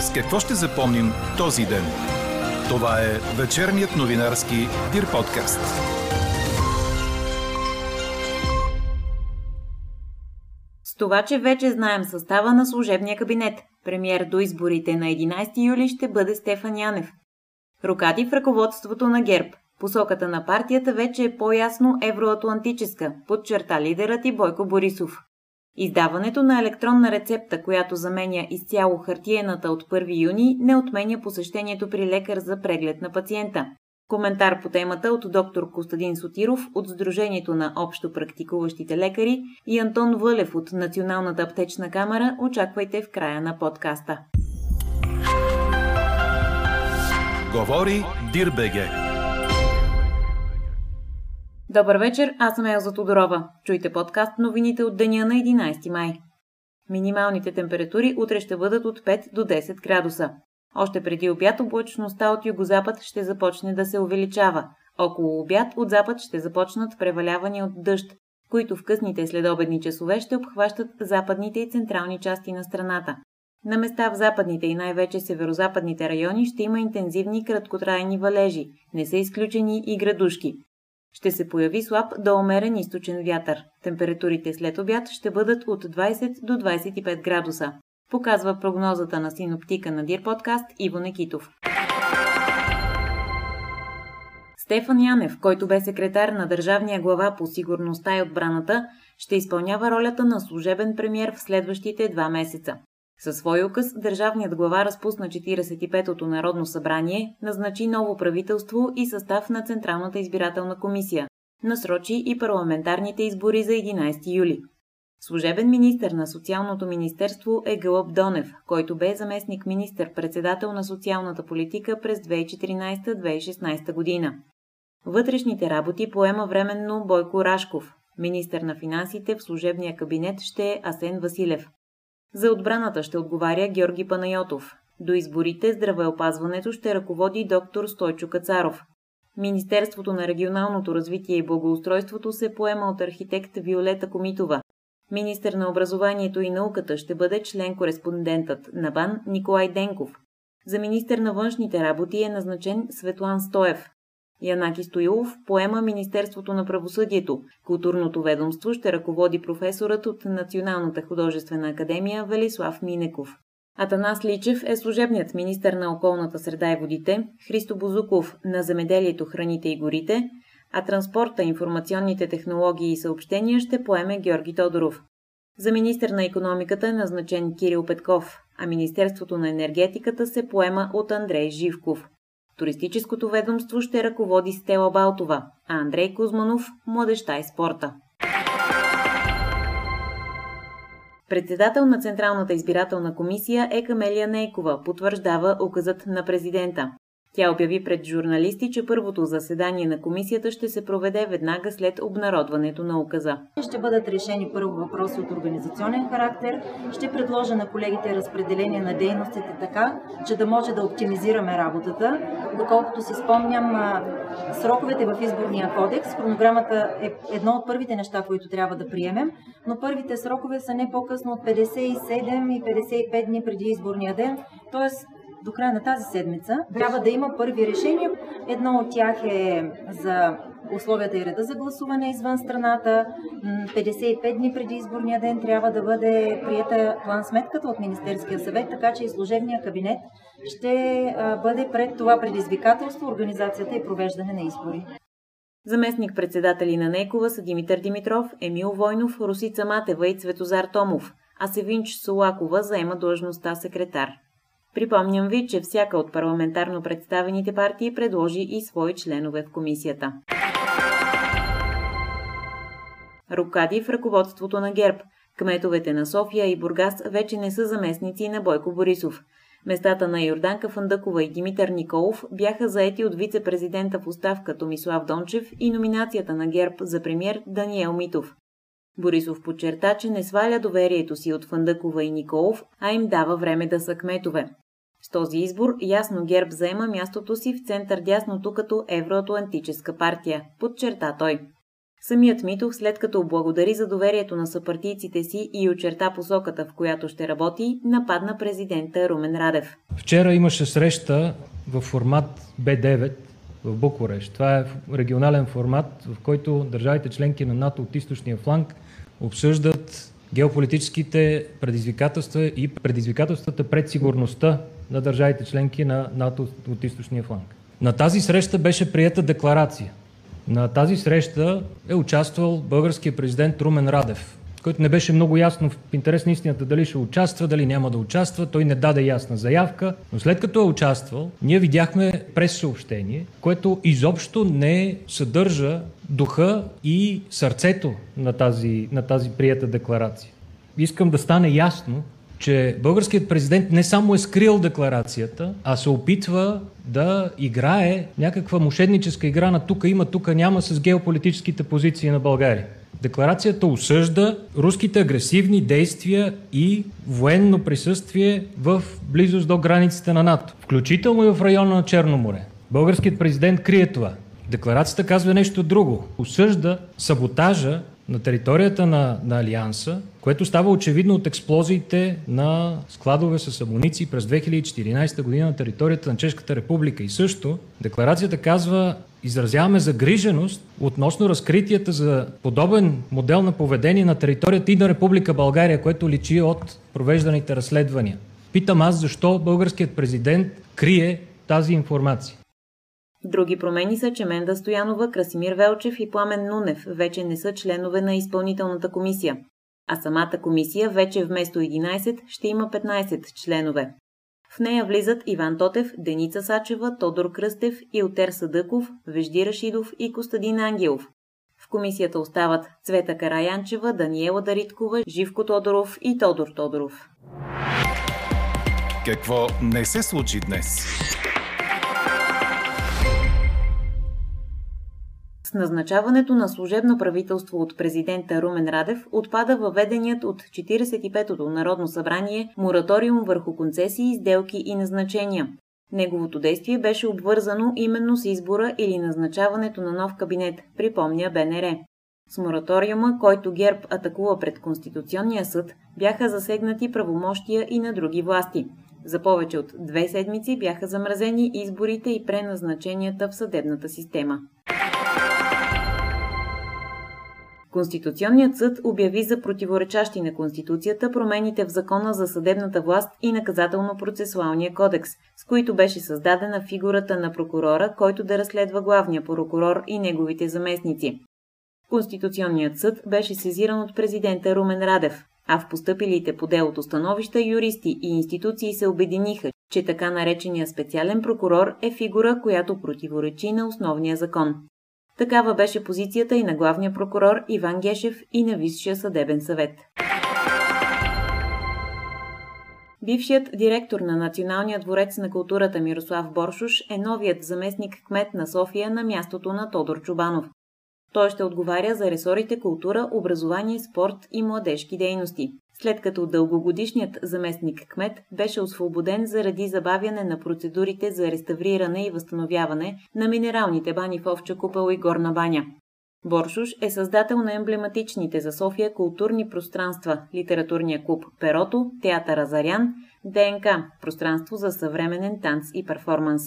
С какво ще запомним този ден? Това е вечерният новинарски Дир подкаст. С това, че вече знаем състава на служебния кабинет, премьер до изборите на 11 юли ще бъде Стефан Янев. Рокати в ръководството на ГЕРБ. Посоката на партията вече е по-ясно евроатлантическа, подчерта лидерът и Бойко Борисов. Издаването на електронна рецепта, която заменя изцяло хартиената от 1 юни, не отменя посещението при лекар за преглед на пациента. Коментар по темата от доктор Костадин Сотиров от Сдружението на общо практикуващите лекари и Антон Вълев от Националната аптечна камера очаквайте в края на подкаста. Говори Дирбеге. Добър вечер, аз съм Елза Тодорова. Чуйте подкаст новините от деня на 11 май. Минималните температури утре ще бъдат от 5 до 10 градуса. Още преди обяд облачността от югозапад ще започне да се увеличава. Около обяд от запад ще започнат превалявания от дъжд, които в късните следобедни часове ще обхващат западните и централни части на страната. На места в западните и най-вече северозападните райони ще има интензивни краткотрайни валежи, не са изключени и градушки. Ще се появи слаб до умерен източен вятър. Температурите след обяд ще бъдат от 20 до 25 градуса. Показва прогнозата на синоптика на Дир подкаст Иво Некитов. Стефан Янев, който бе секретар на държавния глава по сигурността и отбраната, ще изпълнява ролята на служебен премьер в следващите два месеца. Със свой указ държавният глава разпусна 45-то Народно събрание, назначи ново правителство и състав на Централната избирателна комисия, насрочи и парламентарните избори за 11 юли. Служебен министр на Социалното министерство е Гълъб Донев, който бе заместник министър-председател на социалната политика през 2014-2016 година. Вътрешните работи поема временно Бойко Рашков. Министър на финансите в служебния кабинет ще е Асен Василев. За отбраната ще отговаря Георги Панайотов. До изборите здравеопазването ще ръководи доктор Стойчо Кацаров. Министерството на регионалното развитие и благоустройството се поема от архитект Виолета Комитова. Министър на образованието и науката ще бъде член-кореспондентът на БАН Николай Денков. За министър на външните работи е назначен Светлан Стоев. Янаки Стоилов поема Министерството на правосъдието. Културното ведомство ще ръководи професорът от Националната художествена академия Велислав Минеков. Атанас Личев е служебният министър на околната среда и водите, Христо Бозуков на земеделието, храните и горите, а транспорта, информационните технологии и съобщения ще поеме Георги Тодоров. За министър на економиката е назначен Кирил Петков, а Министерството на енергетиката се поема от Андрей Живков. Туристическото ведомство ще ръководи Стела Балтова, а Андрей Кузманов – младеща и спорта. Председател на Централната избирателна комисия е Камелия Нейкова, потвърждава указът на президента. Тя обяви пред журналисти, че първото заседание на комисията ще се проведе веднага след обнародването на указа. Ще бъдат решени първо въпроси от организационен характер. Ще предложа на колегите разпределение на дейностите така, че да може да оптимизираме работата. Доколкото си спомням, сроковете в изборния кодекс, хронограмата е едно от първите неща, които трябва да приемем, но първите срокове са не по-късно от 57 и 55 дни преди изборния ден, т.е до края на тази седмица трябва да има първи решения. Едно от тях е за условията и реда за гласуване извън страната. 55 дни преди изборния ден трябва да бъде прията план сметката от Министерския съвет, така че и служебния кабинет ще бъде пред това предизвикателство, организацията и провеждане на избори. Заместник председатели на Некова са Димитър Димитров, Емил Войнов, Русица Матева и Цветозар Томов, а Севинч Солакова заема длъжността секретар. Припомням ви, че всяка от парламентарно представените партии предложи и свои членове в комисията. Рукади в ръководството на ГЕРБ. Кметовете на София и Бургас вече не са заместници на Бойко Борисов. Местата на Йорданка Фандъкова и Димитър Николов бяха заети от вице-президента в оставка Томислав Дончев и номинацията на ГЕРБ за премьер Даниел Митов. Борисов подчерта, че не сваля доверието си от Фандъкова и Николов, а им дава време да са кметове. С този избор ясно ГЕРБ заема мястото си в център дясното като евроатлантическа партия, подчерта той. Самият Митов, след като благодари за доверието на съпартийците си и очерта посоката, в която ще работи, нападна президента Румен Радев. Вчера имаше среща в формат Б9 в Букурещ. Това е регионален формат, в който държавите членки на НАТО от източния фланг обсъждат геополитическите предизвикателства и предизвикателствата пред сигурността на държавите членки на НАТО от източния фланг. На тази среща беше прията декларация. На тази среща е участвал българският президент Румен Радев, който не беше много ясно в интерес на истината дали ще участва, дали няма да участва. Той не даде ясна заявка, но след като е участвал, ние видяхме през съобщение, което изобщо не съдържа духа и сърцето на тази, на тази прията декларация. Искам да стане ясно, че българският президент не само е скрил декларацията, а се опитва да играе някаква мошенническа игра на тука има, тука няма с геополитическите позиции на България. Декларацията осъжда руските агресивни действия и военно присъствие в близост до границите на НАТО, включително и в района на Черно море. Българският президент крие това. Декларацията казва нещо друго. Осъжда саботажа на територията на, на Алианса, което става очевидно от експлозиите на складове с амуниции през 2014 година на територията на Чешката република. И също декларацията казва, изразяваме загриженост относно разкритията за подобен модел на поведение на територията и на Република България, което личи от провежданите разследвания. Питам аз защо българският президент крие тази информация. Други промени са, че Менда Стоянова, Красимир Велчев и Пламен Нунев вече не са членове на изпълнителната комисия, а самата комисия вече вместо 11 ще има 15 членове. В нея влизат Иван Тотев, Деница Сачева, Тодор Кръстев, Илтер Съдъков, Вежди Рашидов и Костадин Ангелов. В комисията остават Цвета Караянчева, Даниела Дариткова, Живко Тодоров и Тодор Тодоров. Какво не се случи днес? С назначаването на служебно правителство от президента Румен Радев отпада въведеният от 45-то Народно събрание мораториум върху концесии, сделки и назначения. Неговото действие беше обвързано именно с избора или назначаването на нов кабинет, припомня БНР. С мораториума, който ГЕРБ атакува пред Конституционния съд, бяха засегнати правомощия и на други власти. За повече от две седмици бяха замразени изборите и преназначенията в съдебната система. Конституционният съд обяви за противоречащи на Конституцията промените в Закона за съдебната власт и наказателно-процесуалния кодекс, с които беше създадена фигурата на прокурора, който да разследва главния прокурор и неговите заместници. Конституционният съд беше сезиран от президента Румен Радев, а в постъпилите по делото становища юристи и институции се обединиха, че така наречения специален прокурор е фигура, която противоречи на основния закон. Такава беше позицията и на главния прокурор Иван Гешев и на Висшия съдебен съвет. Бившият директор на Националния дворец на културата Мирослав Боршуш е новият заместник кмет на София на мястото на Тодор Чубанов. Той ще отговаря за ресорите култура, образование, спорт и младежки дейности след като дългогодишният заместник кмет беше освободен заради забавяне на процедурите за реставриране и възстановяване на минералните бани в Овча купел и Горна баня. Боршуш е създател на емблематичните за София културни пространства – литературния клуб Перото, театъра Зарян, ДНК – пространство за съвременен танц и перформанс.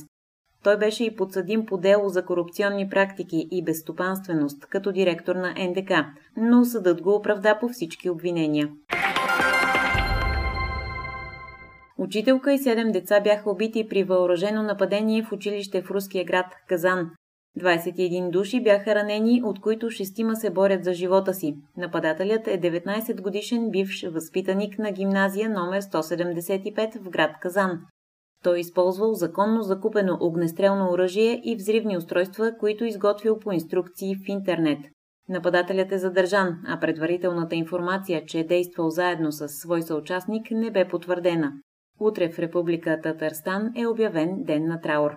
Той беше и подсъдим по дело за корупционни практики и безстопанственост като директор на НДК, но съдът го оправда по всички обвинения. Учителка и седем деца бяха убити при въоръжено нападение в училище в руския град Казан. 21 души бяха ранени, от които шестима се борят за живота си. Нападателят е 19 годишен бивш възпитаник на гимназия номер 175 в град Казан. Той използвал законно закупено огнестрелно оръжие и взривни устройства, които изготвил по инструкции в интернет. Нападателят е задържан, а предварителната информация, че е действал заедно с свой съучастник, не бе потвърдена. Утре в Република Татарстан е обявен ден на траур.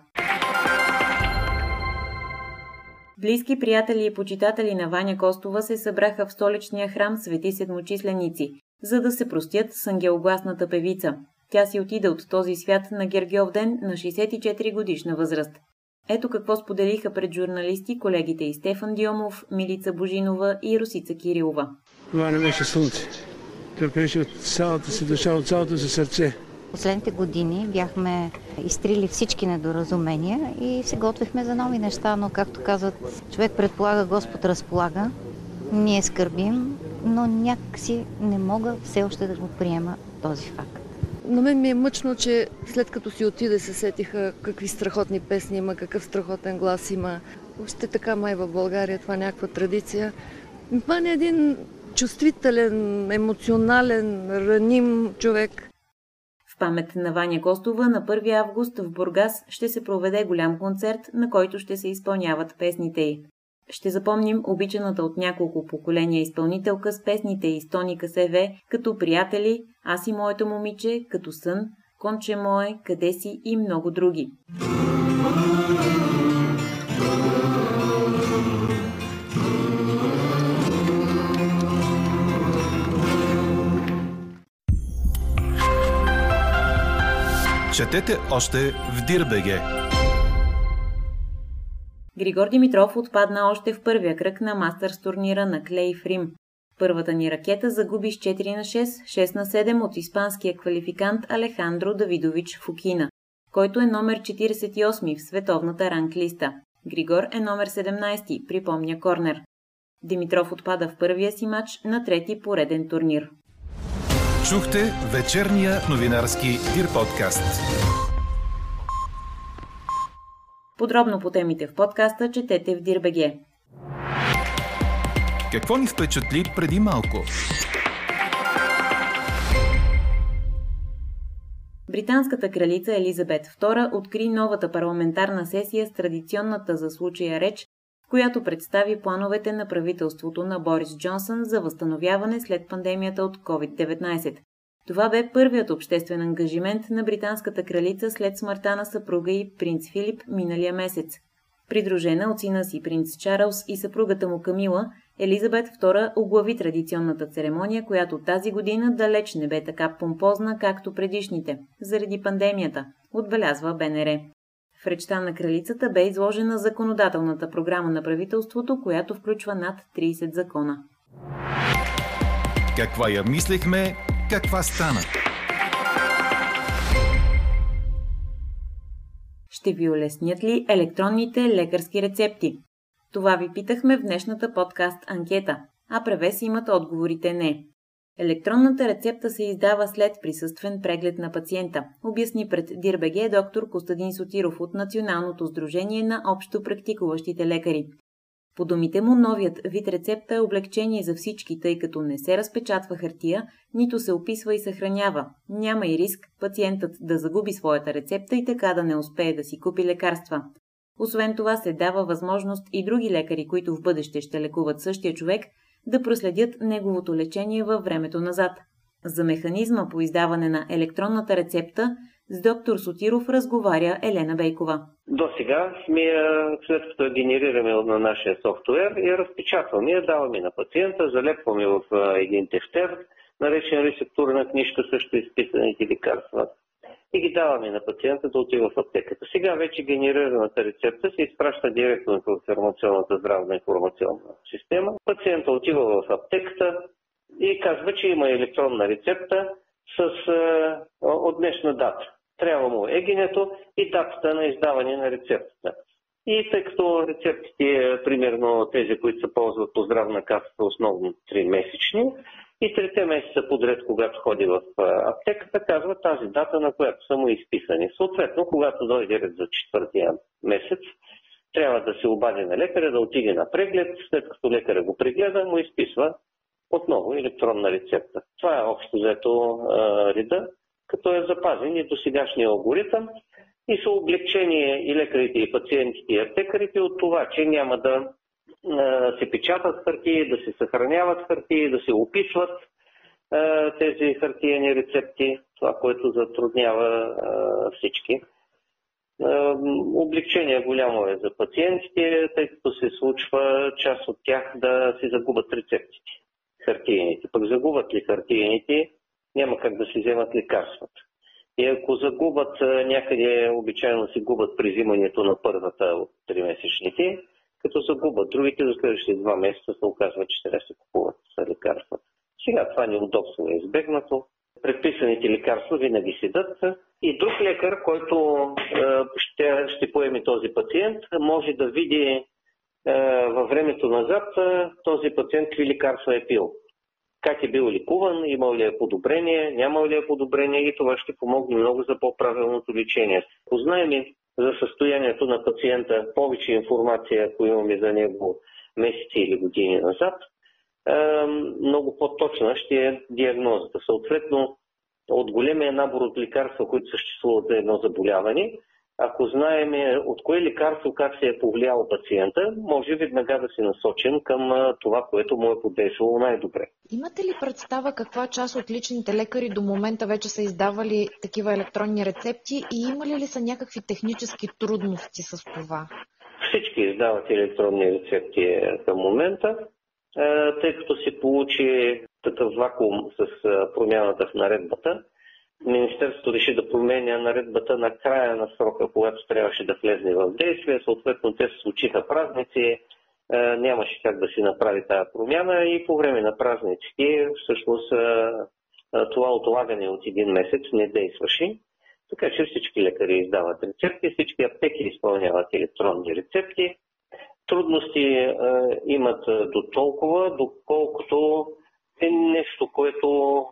Близки приятели и почитатели на Ваня Костова се събраха в столичния храм Свети Седмочисленици, за да се простят с ангелогласната певица. Тя си отида от този свят на Гергьов ден на 64 годишна възраст. Ето какво споделиха пред журналисти колегите и Стефан Диомов, Милица Божинова и Русица Кирилова. Това не беше слънце. Той беше от цялата си душа, от цялото си сърце. Последните години бяхме изтрили всички недоразумения и се готвихме за нови неща, но както казват, човек предполага, Господ разполага. Ние скърбим, но някакси не мога все още да го приема този факт. На мен ми е мъчно, че след като си отиде се сетиха какви страхотни песни има, какъв страхотен глас има. Още така май в България това е някаква традиция. Това един чувствителен, емоционален, раним човек. В памет на Ваня Костова на 1 август в Бургас ще се проведе голям концерт, на който ще се изпълняват песните й. Ще запомним обичаната от няколко поколения изпълнителка с песните и Стоника СВ, като приятели, аз и моето момиче, като сън, конче мое, къде си и много други. Четете още в Дирбеге. Григор Димитров отпадна още в първия кръг на мастърс турнира на Клей в Рим. Първата ни ракета загуби с 4 на 6, 6 на 7 от испанския квалификант Алехандро Давидович Фукина, който е номер 48 в световната ранглиста. Григор е номер 17, припомня Корнер. Димитров отпада в първия си матч на трети пореден турнир. Чухте вечерния новинарски Дир подкаст. Подробно по темите в подкаста четете в Дирбеге. Какво ни впечатли преди малко? Британската кралица Елизабет II откри новата парламентарна сесия с традиционната за случая реч, която представи плановете на правителството на Борис Джонсън за възстановяване след пандемията от COVID-19. Това бе първият обществен ангажимент на британската кралица след смъртта на съпруга и принц Филип миналия месец. Придружена от сина си принц Чарлз и съпругата му Камила, Елизабет II оглави традиционната церемония, която тази година далеч не бе така помпозна, както предишните, заради пандемията, отбелязва БНР. В речта на кралицата бе изложена законодателната програма на правителството, която включва над 30 закона. Каква я мислехме, каква стана? Ще ви улеснят ли електронните лекарски рецепти? Това ви питахме в днешната подкаст анкета, а превес имат отговорите не. Електронната рецепта се издава след присъствен преглед на пациента, обясни пред Дирбеге доктор Костадин Сотиров от Националното сдружение на общо практикуващите лекари. По думите му, новият вид рецепта е облегчение за всички, тъй като не се разпечатва хартия, нито се описва и съхранява. Няма и риск пациентът да загуби своята рецепта и така да не успее да си купи лекарства. Освен това се дава възможност и други лекари, които в бъдеще ще лекуват същия човек, да проследят неговото лечение във времето назад. За механизма по издаване на електронната рецепта с доктор Сотиров разговаря Елена Бейкова. До сега сме, след като я генерираме на нашия софтуер, я разпечатваме, я даваме на пациента, залепваме в един тефтер, наречен рецептурна книжка, също изписаните лекарства и ги даваме на пациента да отива в аптеката. Сега вече генерираната рецепта се изпраща директно в информационната здравна информационна система. Пациента отива в аптеката и казва, че има електронна рецепта с, от днешна дата. Трябва му егенето и датата на издаване на рецептата. И тъй като рецептите, примерно тези, които се ползват по здравна каса, са основно 3 месечни, и трите месеца подред, когато ходи в аптеката, казва тази дата, на която са му изписани. Съответно, когато дойде ред за четвъртия месец, трябва да се обади на лекаря, да отиде на преглед, след като лекаря го прегледа, му изписва отново електронна рецепта. Това е общо взето реда, като е запазен и до сегашния алгоритъм и са облегчени и лекарите, и пациентите, и аптекарите от това, че няма да се печатат хартии, да се съхраняват хартии, да се описват тези хартиени рецепти, това, което затруднява всички. Облегчение голямо е за пациентите, тъй като се случва част от тях да си загубят рецептите, хартиените. Пък загубят ли хартиените, няма как да си вземат лекарствата. И ако загубят някъде, обичайно си губят при взимането на първата от 3 като загубят другите, за следващите два месеца се оказва, че трябва да се купуват лекарства. Сега това неудобство е избегнато. предписаните лекарства винаги седат. И друг лекар, който ще, ще поеме този пациент, може да види във времето назад този пациент какви лекарства е пил. Как е бил ликуван, имал ли е подобрение, нямал ли е подобрение и това ще помогне много за по-правилното лечение. Познаем за състоянието на пациента повече информация, ако имаме за него месеци или години назад, много по-точна ще е диагнозата. Съответно, от големия набор от лекарства, които съществуват за едно заболяване, ако знаем от кое лекарство как се е повлиял пациента, може веднага да се насочим към това, което му е подействало най-добре. Имате ли представа каква част от личните лекари до момента вече са издавали такива електронни рецепти и имали ли са някакви технически трудности с това? Всички издават електронни рецепти към момента, тъй като се получи такъв вакуум с промяната в наредбата Министерството реши да променя наредбата на края на срока, когато трябваше да влезне в действие. Съответно, те се случиха празници, е, нямаше как да си направи тази промяна и по време на празниците всъщност е, е, това отлагане от един месец не действаше. Така че всички лекари издават рецепти, всички аптеки изпълняват електронни рецепти. Трудности имат до толкова, доколкото е нещо, което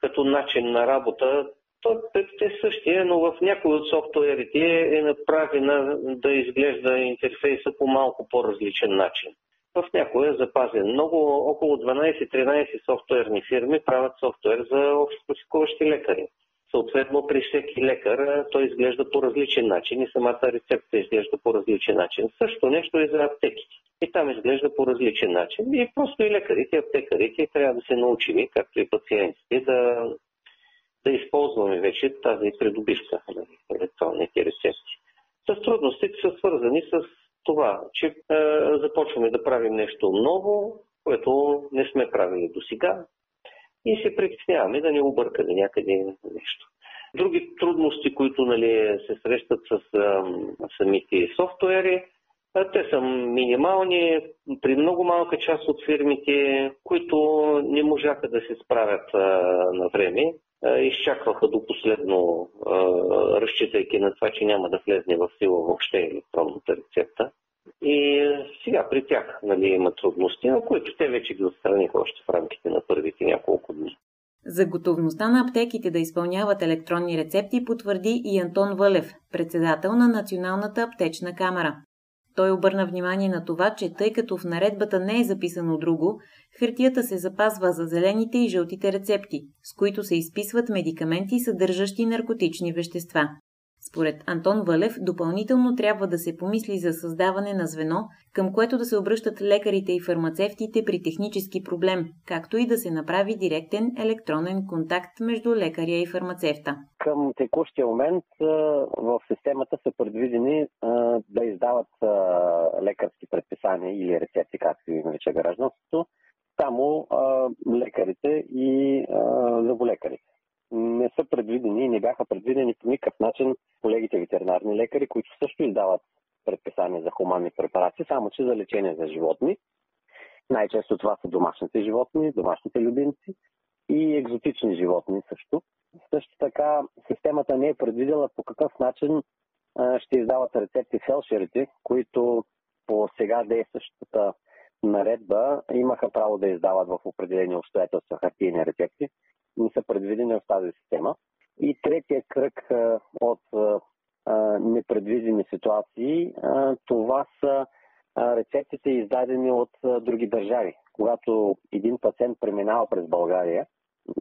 като начин на работа, то е същия, но в някои от софтуерите е направена да изглежда интерфейса по малко по-различен начин. В някои е запазен. Много, около 12-13 софтуерни фирми правят софтуер за общопрактикуващи лекари. Съответно, при всеки лекар той изглежда по различен начин и самата рецепта изглежда по различен начин. Също нещо и за аптеките. И там изглежда по различен начин. И просто и лекарите, и аптекарите трябва да се научим, както и пациентите, да, да използваме вече тази придобивка на електронните рецепти. С трудностите са свързани с това, че е, започваме да правим нещо ново, което не сме правили до сега и се притесняваме да не объркаме някъде нещо. Други трудности, които нали, се срещат с а, самите софтуери, те са минимални при много малка част от фирмите, които не можаха да се справят а, на време. А, изчакваха до последно, а, разчитайки на това, че няма да влезне в сила въобще електронната рецепта. И сега при тях нали, има трудности, на които те вече ги отстраниха още в рамките на първите няколко дни. За готовността на аптеките да изпълняват електронни рецепти потвърди и Антон Вълев, председател на Националната аптечна камера. Той обърна внимание на това, че тъй като в наредбата не е записано друго, хартията се запазва за зелените и жълтите рецепти, с които се изписват медикаменти, съдържащи наркотични вещества. Според Антон Валев, допълнително трябва да се помисли за създаване на звено, към което да се обръщат лекарите и фармацевтите при технически проблем, както и да се направи директен електронен контакт между лекаря и фармацевта. Към текущия момент в системата са предвидени да издават лекарски предписания или рецепти, както и нарича гражданството, само лекарите и заболекарите не са предвидени и не бяха предвидени по никакъв начин ветеринарни лекари, които също издават предписания за хуманни препарати, само че за лечение за животни. Най-често това са домашните животни, домашните любимци и екзотични животни също. Също така системата не е предвидела по какъв начин ще издават рецепти фелшерите, които по сега действащата наредба имаха право да издават в определени обстоятелства хартийни рецепти не са предвидени в тази система. И третия кръг от непредвидени ситуации, това са рецептите издадени от други държави. Когато един пациент преминава през България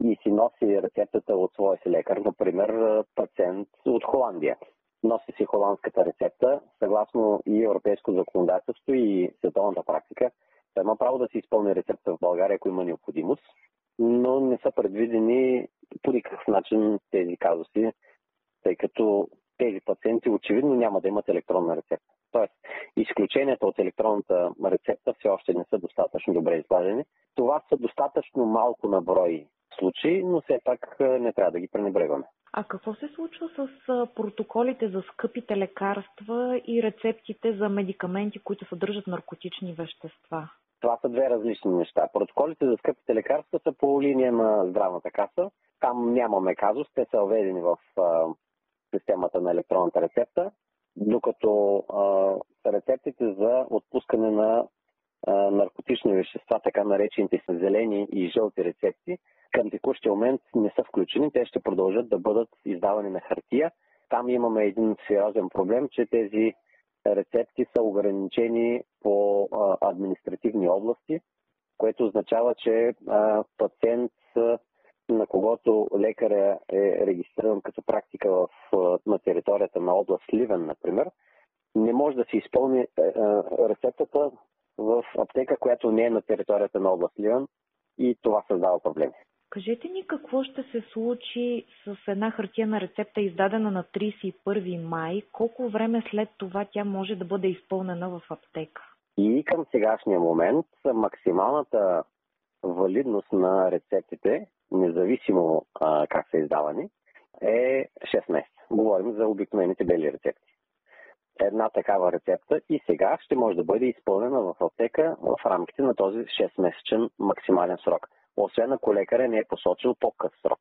и си носи рецептата от своя си лекар, например пациент от Холандия, носи си холандската рецепта, съгласно и европейско законодателство и световната практика, той има право да си изпълни рецепта в България, ако има необходимост но не са предвидени по никакъв начин тези казуси, тъй като тези пациенти очевидно няма да имат електронна рецепта. Тоест, изключенията от електронната рецепта все още не са достатъчно добре изгладени. Това са достатъчно малко на брой случаи, но все пак не трябва да ги пренебрегваме. А какво се случва с протоколите за скъпите лекарства и рецептите за медикаменти, които съдържат наркотични вещества? Това са две различни неща. Протоколите за скъпите лекарства са по линия на здравната каса. Там нямаме казус, те са введени в системата на електронната рецепта, докато а, рецептите за отпускане на а, наркотични вещества, така наречените са зелени и жълти рецепти, към текущия момент не са включени. Те ще продължат да бъдат издавани на хартия. Там имаме един сериозен проблем, че тези рецепти са ограничени по а, административни области, което означава, че а, пациент, на когото лекаря е регистриран като практика в, на територията на област Сливен, например, не може да се изпълни а, рецептата в аптека, която не е на територията на област Сливен и това създава проблеми. Кажете ни какво ще се случи с една хартияна рецепта, издадена на 31 май. Колко време след това тя може да бъде изпълнена в аптека? И към сегашния момент максималната валидност на рецептите, независимо а, как са издавани, е 6 месеца. Говорим за обикновените бели рецепти. Една такава рецепта и сега ще може да бъде изпълнена в аптека в рамките на този 6-месечен максимален срок освен ако лекаря не е посочил по-къс срок.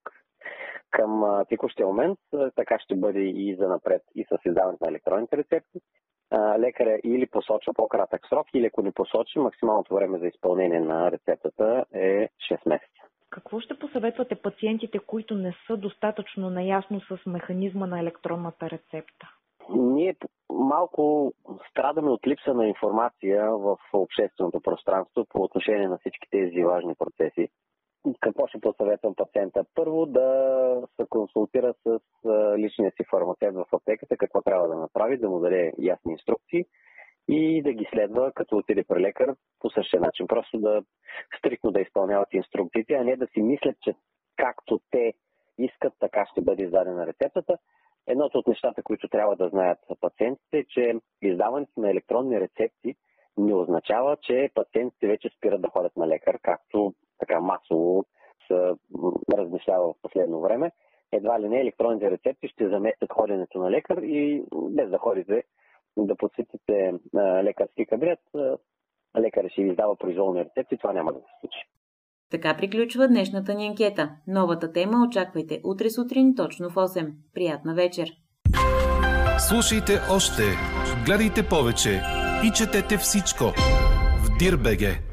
Към текущия момент така ще бъде и за напред и с издаването на електронните рецепти. Лекаря или посочва по-кратък срок, или ако не посочи, максималното време за изпълнение на рецептата е 6 месеца. Какво ще посъветвате пациентите, които не са достатъчно наясно с механизма на електронната рецепта? Ние малко страдаме от липса на информация в общественото пространство по отношение на всички тези важни процеси. Какво ще посъветвам пациента? Първо да се консултира с личния си фармацевт в аптеката, какво трябва да направи, да му даде ясни инструкции и да ги следва, като отиде при лекар по същия начин. Просто да стрикно да изпълняват инструкциите, а не да си мислят, че както те искат, така ще бъде издадена рецептата. Едното от нещата, които трябва да знаят пациентите е, че издаването на електронни рецепти не означава, че пациентите вече спират да ходят на лекар, както така масово се размишлява в последно време. Едва ли не електронните рецепти ще заместят ходенето на лекар и без да ходите да посетите лекарски кабинет, лекарът ще ви издава произволни рецепти, това няма да се случи. Така приключва днешната ни анкета. Новата тема очаквайте утре сутрин точно в 8. Приятна вечер! Слушайте още, гледайте повече и четете всичко в Дирбеге.